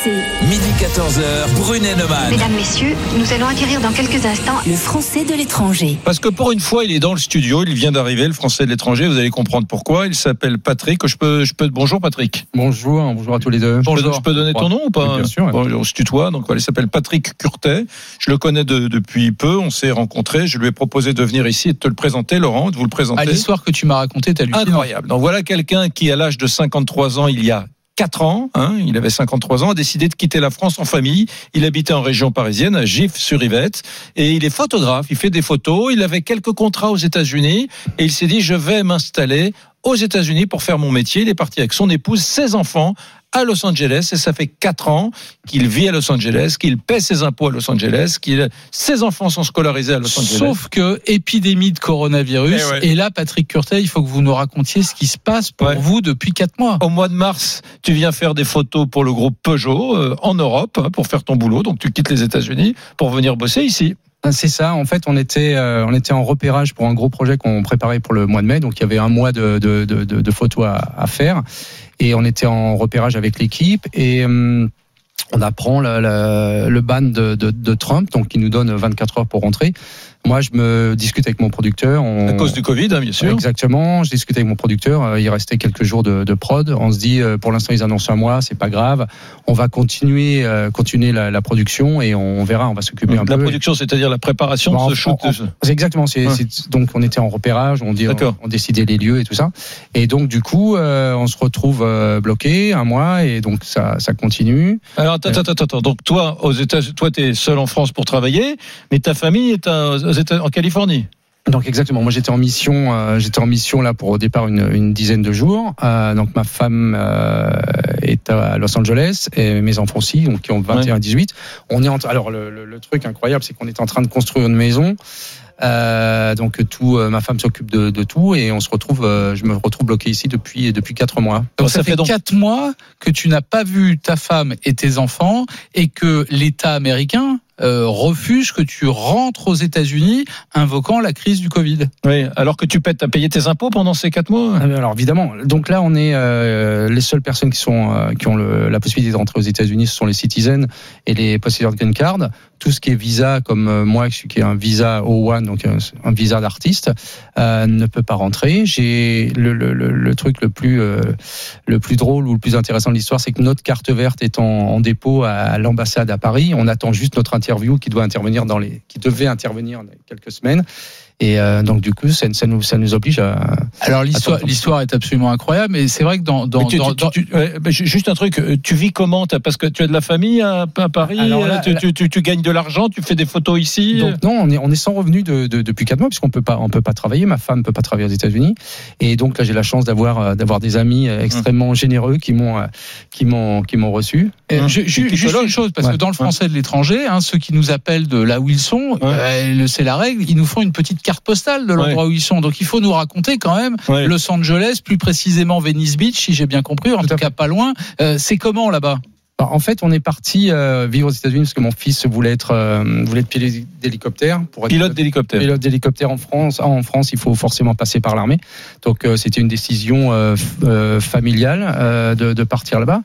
français. Midi 14h, Brunet Neumann. Mesdames, Messieurs, nous allons acquérir dans quelques instants Le français de l'étranger. Parce que pour une fois, il est dans le studio, il vient d'arriver, le français de l'étranger, vous allez comprendre pourquoi. Il s'appelle Patrick. Je peux, je peux, bonjour Patrick. Bonjour, bonjour à tous les deux. Je peux, je peux donner ton nom ou pas? Oui, bien sûr. Bon, On se tutoie, donc voilà, il s'appelle Patrick Curtet. Je le connais de- depuis peu, on s'est rencontrés. Je lui ai proposé de venir ici et de te le présenter, Laurent, de vous le présenter. L'histoire que tu m'as racontée, t'as lu Incroyable. Donc voilà quelqu'un qui, à l'âge de 53 ans, il y a 4 ans, hein, il avait 53 ans, a décidé de quitter la France en famille. Il habitait en région parisienne, à Gif-sur-Yvette, et il est photographe. Il fait des photos. Il avait quelques contrats aux États-Unis, et il s'est dit je vais m'installer aux États-Unis pour faire mon métier. Il est parti avec son épouse, ses enfants à Los Angeles et ça fait quatre ans qu'il vit à Los Angeles, qu'il paie ses impôts à Los Angeles, qu'il ses enfants sont scolarisés à Los Angeles. Sauf que épidémie de coronavirus. Eh ouais. Et là, Patrick Curtet, il faut que vous nous racontiez ce qui se passe pour Ouais. vous depuis 4 mois. Au mois de mars, tu viens faire des photos pour le groupe Peugeot euh, en Europe hein, pour faire ton boulot. Donc tu quittes les États-Unis pour venir bosser ici. C'est ça. En fait, on était, euh, on était en repérage pour un gros projet qu'on préparait pour le mois de mai. Donc, il y avait un mois de, de, de, photos à, à faire. Et on était en repérage avec l'équipe. Et hum, on apprend le ban de, de, de Trump, donc qui nous donne 24 heures pour rentrer. Moi, je me discute avec mon producteur. On, À cause du Covid, hein, bien sûr. Exactement. Je discute avec mon producteur. euh, Il restait quelques jours de, de prod. On se dit, euh, pour l'instant, ils annoncent un mois, c'est pas grave. On va continuer, euh, continuer la, la production et on verra. On va s'occuper un La peu. production, c'est-à-dire la préparation de ce en- shoot. exactement. C'est, Ouais. c'est- donc on était en repérage, on, dit, on, décidait les lieux et tout ça. Et donc du coup, euh, on se retrouve euh, bloqué un mois et donc ça, ça continue. Alors attends, attends, attends. Donc toi, aux États, toi, t'es seul en France pour travailler, mais ta famille est à- en Californie. Donc exactement. Moi j'étais en mission, euh, j'étais en mission là pour au départ une, une dizaine de jours. Euh, donc ma femme euh, est à Los Angeles et mes enfants aussi, donc qui ont 21 et 18. On est en, alors le, le- le truc incroyable, c'est qu'on est en train de construire une maison. Donc tout, ma femme s'occupe de, de tout et on se retrouve, je me retrouve bloqué ici depuis depuis quatre mois. Donc ça ça, fait donc- 4 mois que tu n'as pas vu ta femme et tes enfants et que l'État américain euh, refuse que tu rentres aux États-Unis invoquant la crise du Covid. Oui. Alors que tu paies, as payé tes impôts pendant ces quatre mois? Ah, Alors évidemment, donc là on est euh, les seules personnes qui sont euh, qui ont le- la possibilité de rentrer aux États-Unis, ce sont les citizens et les possédeurs de green card. Tout ce qui est visa, comme euh, moi qui suis qui est un visa O1, donc un, un visa d'artiste, euh, ne peut pas rentrer. J'ai le, le, le, le truc le plus euh, le plus drôle ou le plus intéressant de l'histoire, c'est que notre carte verte est en, en dépôt à l'ambassade à Paris. On attend juste notre interview qui doit intervenir dans les qui devait intervenir dans quelques semaines. Et euh, donc du coup, ça, ça nous ça nous oblige à Alors l'histoire, est absolument incroyable, mais c'est vrai que dans, dans, Mais tu- dans- tu- tu- tu- ouais, mais ju- juste un truc, euh, tu vis comment Parce que tu as de la famille à, à Paris, Alors là, euh, tu, là- tu- tu- tu gagnes de l'argent, tu fais des photos ici. Donc non, on est, on est sans revenu de, de- depuis quatre mois puisqu'on peut pas, on peut pas travailler. Ma femme peut pas travailler aux États-Unis, et donc là j'ai la chance d'avoir d'avoir des amis extrêmement généreux qui m'ont qui m'ont qui m'ont reçu. Hum, te juste une chose, parce Ouais, que dans le français de l'étranger, hein, ceux qui nous appellent de là où ils sont, euh, c'est la règle, ils nous font une petite carte postale de l'endroit où ils sont. Donc il faut nous raconter quand même Ouais. Los Angeles, plus précisément Venice Beach, si j'ai bien compris, en Tout cas pas loin. Euh, c'est comment là-bas? En fait, on est parti euh, vivre aux États-Unis parce que mon fils voulait être euh, voulait être pilote d'hélicoptère pour être Pilote d'hélicoptère. pilote d'hélicoptère en France. Ah, en France, il faut forcément passer par l'armée. Donc euh, c'était une décision euh, euh, familiale euh, de, de partir là-bas.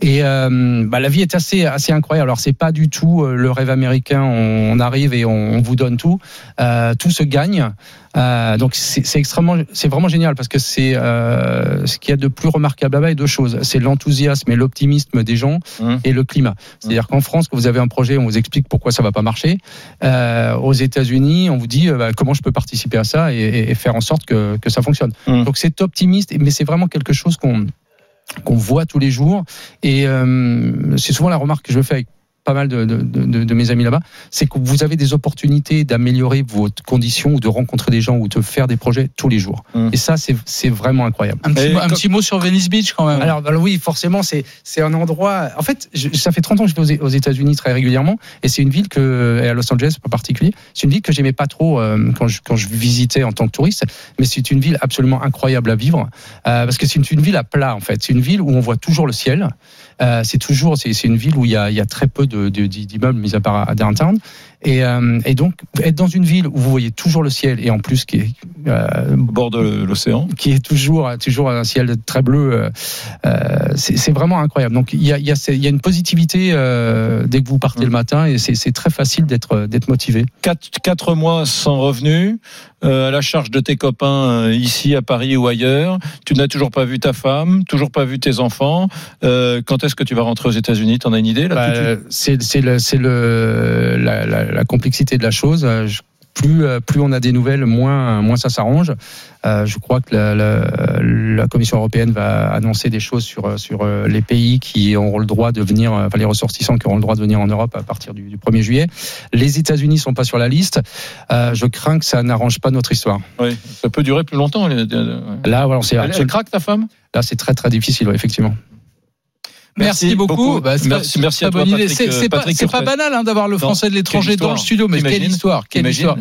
Et euh, bah, la vie est assez assez incroyable. Alors c'est pas du tout le rêve américain. On, on arrive et on, on vous donne tout. Euh, tout se gagne. Euh, donc c'est c'est extrêmement, c'est vraiment génial parce que c'est euh, ce qu'il y a de plus remarquable là-bas est deux choses. C'est l'enthousiasme et l'optimisme des gens Mmh. et le climat. C'est-à-dire qu'en France, quand vous avez un projet, on vous explique pourquoi ça va pas marcher. Euh, aux États-Unis, on vous dit euh, bah, comment je peux participer à ça et, et- et faire en sorte que, que ça fonctionne. Mmh. Donc c'est optimiste, mais c'est vraiment quelque chose qu'on qu'on voit tous les jours. Et euh, c'est souvent la remarque que je fais avec pas mal de, de, de, de mes amis là-bas, c'est que vous avez des opportunités d'améliorer vos conditions ou de rencontrer des gens ou de faire des projets tous les jours. Mm. Et ça, c'est vraiment incroyable. un petit, Et mot, un comme- petit mot sur Venice Beach quand même. Alors, alors oui, forcément, c'est c'est un endroit. En fait, je- ça fait 30 ans que je vais aux, aux États-Unis très régulièrement, et c'est une ville que et à Los Angeles en particulier, c'est une ville que j'aimais pas trop euh, quand je quand je visitais en tant que touriste, mais c'est une ville absolument incroyable à vivre euh, parce que c'est une, une ville à plat en fait. C'est une ville où on voit toujours le ciel. Euh, c'est toujours c'est une ville où il y a il y a très peu d'immeubles mis à part à downtown Et, euh, et donc être dans une ville où vous voyez toujours le ciel et en plus qui est euh, Au bord de l'océan. qui est toujours toujours un ciel très bleu, euh, c'est vraiment incroyable. Donc il y a, il y a, ces- il y a une positivité dès que vous partez le matin et c'est très facile d'être motivé. Quatre, quatre mois sans revenus, euh, à la charge de tes copains ici à Paris ou ailleurs. Tu n'as toujours pas vu ta femme, toujours pas vu tes enfants. Quand est-ce que tu vas rentrer aux États-Unis? T'en as une idée là Bah, c'est le c'est le la, la, la complexité de la chose. Euh, je- Plus euh, plus on a des nouvelles, moins moins ça s'arrange. Euh, je crois que la, la, la Commission européenne va annoncer des choses sur sur les pays qui auront le droit de venir, enfin les ressortissants qui auront le droit de venir en Europe à partir du, du 1er juillet. Les États-Unis sont pas sur la liste. Euh, je crains que ça n'arrange pas notre histoire. Oui, ça peut durer plus longtemps. les-. Là, voilà, c'est Elle, elle craque ta femme? Là c'est très très difficile, ouais, effectivement. Merci, Merci beaucoup. Bah, Merci- à toi. Patrick, C'est pas, banal hein, d'avoir le Non. français de l'étranger dans le studio, mais quelle histoire, quelle histoire.